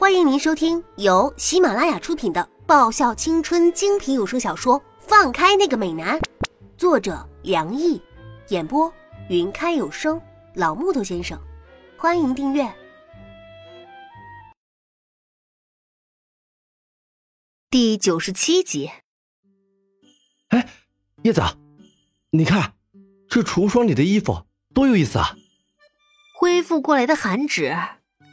欢迎您收听由喜马拉雅出品的爆笑青春精品有声小说《放开那个美男》，作者梁毅，演播云开有声老木头先生。欢迎订阅第九十七集。哎，叶子，你看这橱窗里的衣服多有意思啊！恢复过来的韩芷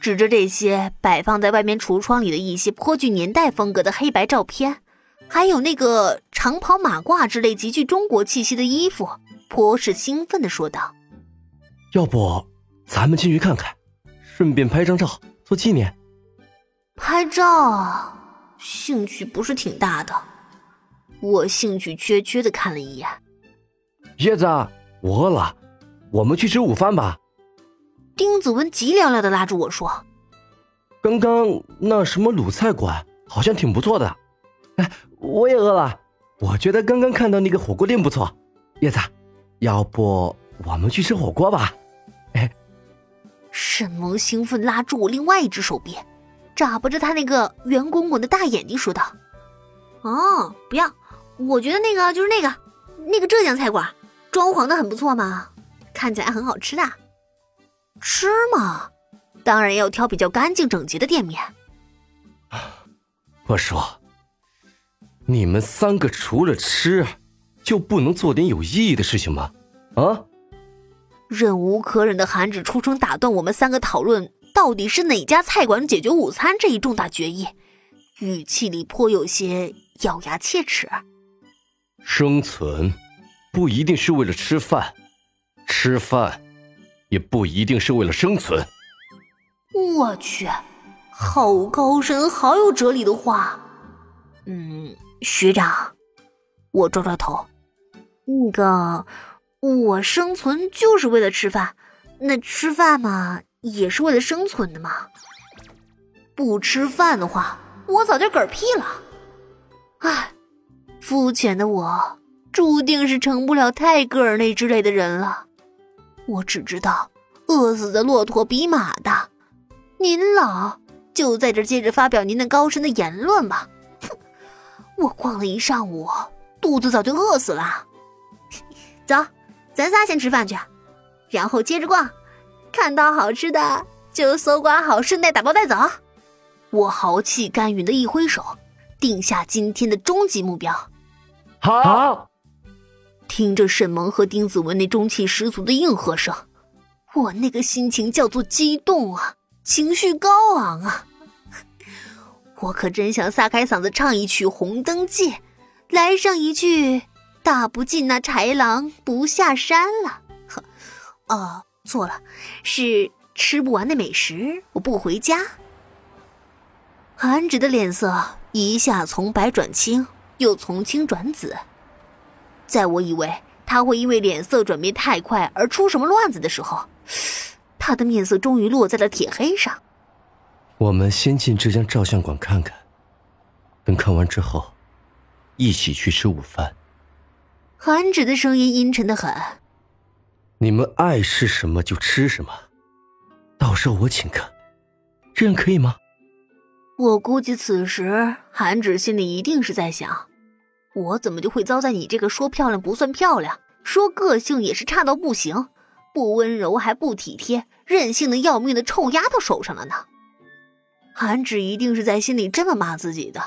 指着这些摆放在外面橱窗里的一些颇具年代风格的黑白照片，还有那个长袍马褂之类极具中国气息的衣服，颇是兴奋的说道：“要不咱们进去看看，顺便拍张照做纪念。”拍照，兴趣不是挺大的。我兴趣缺缺的看了一眼。叶子，我饿了，我们去吃午饭吧。丁子文急了了的拉住我说：“刚刚那什么鲁菜馆好像挺不错的，哎，我也饿了。我觉得刚刚看到那个火锅店不错，叶子，要不我们去吃火锅吧？”哎，沈萌兴奋拉住我另外一只手臂，眨巴着他那个圆滚滚的大眼睛说道：“哦，不要，我觉得那个就是那个，那个浙江菜馆，装潢的很不错嘛，看起来很好吃的。”吃嘛，当然要挑比较干净整洁的店面。我说，你们三个除了吃，就不能做点有意义的事情吗？啊！忍无可忍的韩芷出声打断我们三个讨论到底是哪家菜馆解决午餐这一重大决议，语气里颇有些咬牙切齿。生存不一定是为了吃饭，吃饭。也不一定是为了生存。我去，好高深，好有哲理的话。嗯，学长，我抓抓头。那个，我生存就是为了吃饭，那吃饭嘛，也是为了生存的嘛。不吃饭的话，我早就嗝屁了。唉，肤浅的我，注定是成不了泰戈尔那之类的人了。我只知道，饿死的骆驼比马大。您老就在这接着发表您那高深的言论吧。哼，我逛了一上午，肚子早就饿死了。走，咱仨先吃饭去，然后接着逛，看到好吃的就搜刮好，顺带打包带走。我豪气干云的一挥手，定下今天的终极目标。好。听着沈萌和丁子文那中气十足的应和声，我那个心情叫做激动啊，情绪高昂啊！我可真想撒开嗓子唱一曲《红灯记》，来上一句“打不进那豺狼不下山”了。呵，哦，错了，是吃不完的美食我不回家。韩芷的脸色一下从白转青，又从青转紫。在我以为他会因为脸色转变太快而出什么乱子的时候，他的面色终于落在了铁黑上。我们先进这家照相馆看看，等看完之后，一起去吃午饭。韩芷的声音阴沉的很。你们爱吃什么就吃什么，到时候我请客，这样可以吗？我估计此时韩芷心里一定是在想。我怎么就会遭在你这个说漂亮不算漂亮，说个性也是差到不行，不温柔还不体贴，任性的要命的臭丫头手上了呢？韩芷一定是在心里这么骂自己的。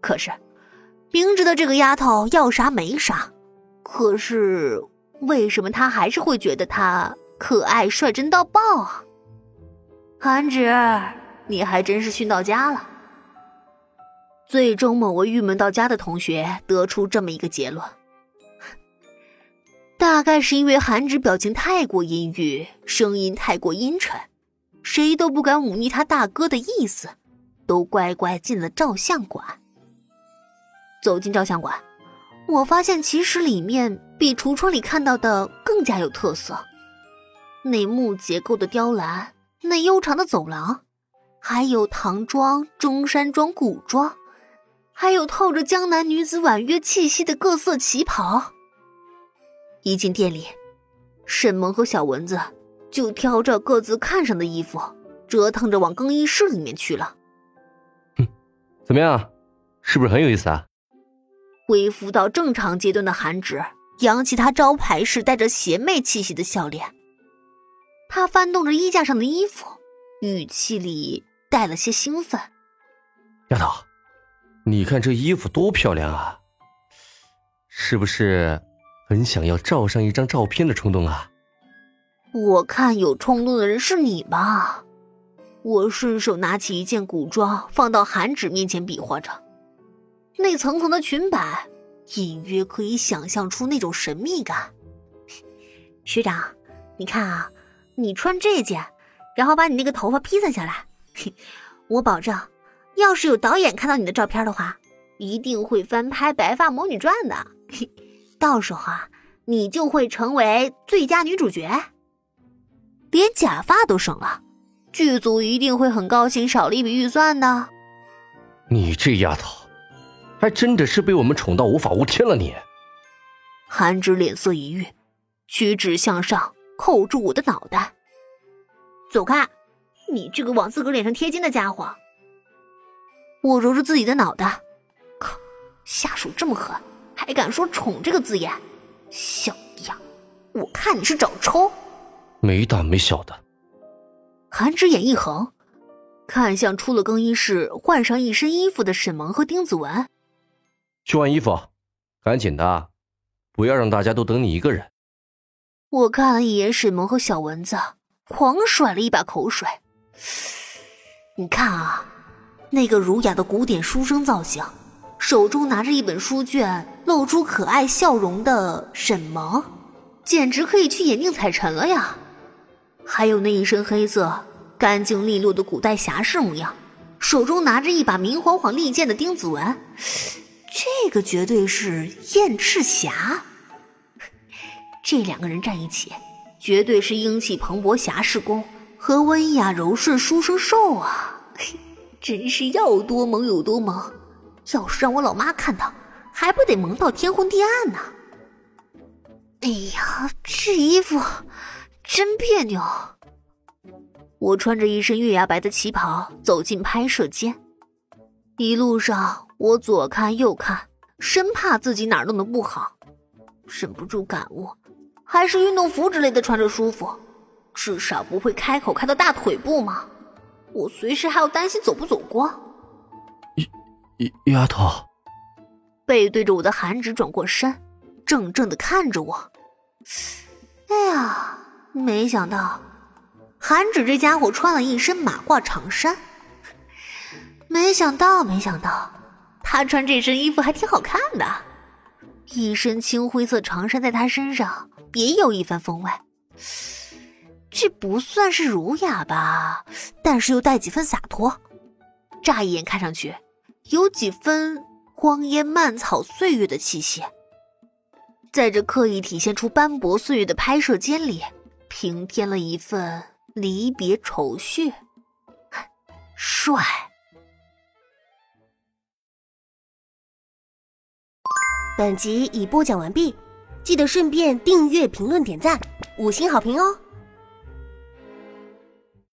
可是，明知道这个丫头要啥没啥，可是为什么他还是会觉得她可爱率真到爆啊？韩芷，你还真是训到家了。最终，某位郁闷到家的同学得出这么一个结论：大概是因为韩芷表情太过阴郁，声音太过阴沉，谁都不敢忤逆他大哥的意思，都乖乖进了照相馆。走进照相馆，我发现其实里面比橱窗里看到的更加有特色。那木结构的雕栏，那悠长的走廊，还有唐装、中山装、古装。还有透着江南女子婉约气息的各色旗袍。一进店里，沈萌和小蚊子就挑着各自看上的衣服，折腾着往更衣室里面去了。哼，怎么样，是不是很有意思啊？恢复到正常阶段的韩芷扬起他招牌式带着邪魅气息的笑脸，他翻动着衣架上的衣服，语气里带了些兴奋：“丫头，你看这衣服多漂亮啊，是不是很想要照上一张照片的冲动啊？”我看有冲动的人是你吧？我顺手拿起一件古装，放到韩芷面前比划着，那层层的裙摆。隐约可以想象出那种神秘感。学长，你看啊，你穿这件，然后把你那个头发披散下来，我保证，要是有导演看到你的照片的话，一定会翻拍《白发魔女传》的。到时候啊，你就会成为最佳女主角，连假发都省了，剧组一定会很高兴，少了一笔预算的。你这丫头！还真的是被我们宠到无法无天了！你，韩芷脸色一郁，屈指向上，扣住我的脑袋。走开！你这个往自个脸上贴金的家伙！我揉着自己的脑袋，靠，下手这么狠，还敢说“宠”这个字眼，小样！我看你是找抽！没大没小的。韩芷眼一横，看向出了更衣室换上一身衣服的沈萌和丁子文。去换衣服，赶紧的，不要让大家都等你一个人。我看了一眼沈萌和小蚊子，狂甩了一把口水。你看啊，那个儒雅的古典书生造型，手中拿着一本书卷，露出可爱笑容的沈萌，简直可以去演宁采臣了呀！还有那一身黑色、干净利落的古代侠士模样，手中拿着一把明晃晃利剑的丁子文。这个绝对是燕赤霞，这两个人站一起，绝对是英气蓬勃侠士公和温雅柔顺书生兽啊！真是要多萌有多萌，要是让我老妈看到，还不得萌到天昏地暗呢？哎呀，这衣服真别扭！我穿着一身月牙白的旗袍走进拍摄间，一路上。我左看右看，生怕自己哪儿弄得不好，忍不住感悟，还是运动服之类的穿着舒服，至少不会开口开到大腿部嘛。我随时还要担心走不走光。丫丫头，背对着我的韩芷转过身，怔怔的看着我。哎呀，没想到韩芷这家伙穿了一身马褂长衫，没想到，没想到。他穿这身衣服还挺好看的，一身青灰色长衫在他身上别有一番风味。这不算是儒雅吧，但是又带几分洒脱。乍一眼看上去，有几分荒烟蔓草岁月的气息。在这刻意体现出斑驳岁月的拍摄间里，平添了一份离别愁绪。帅。本集已播讲完毕，记得顺便订阅、评论、点赞、五星好评哦！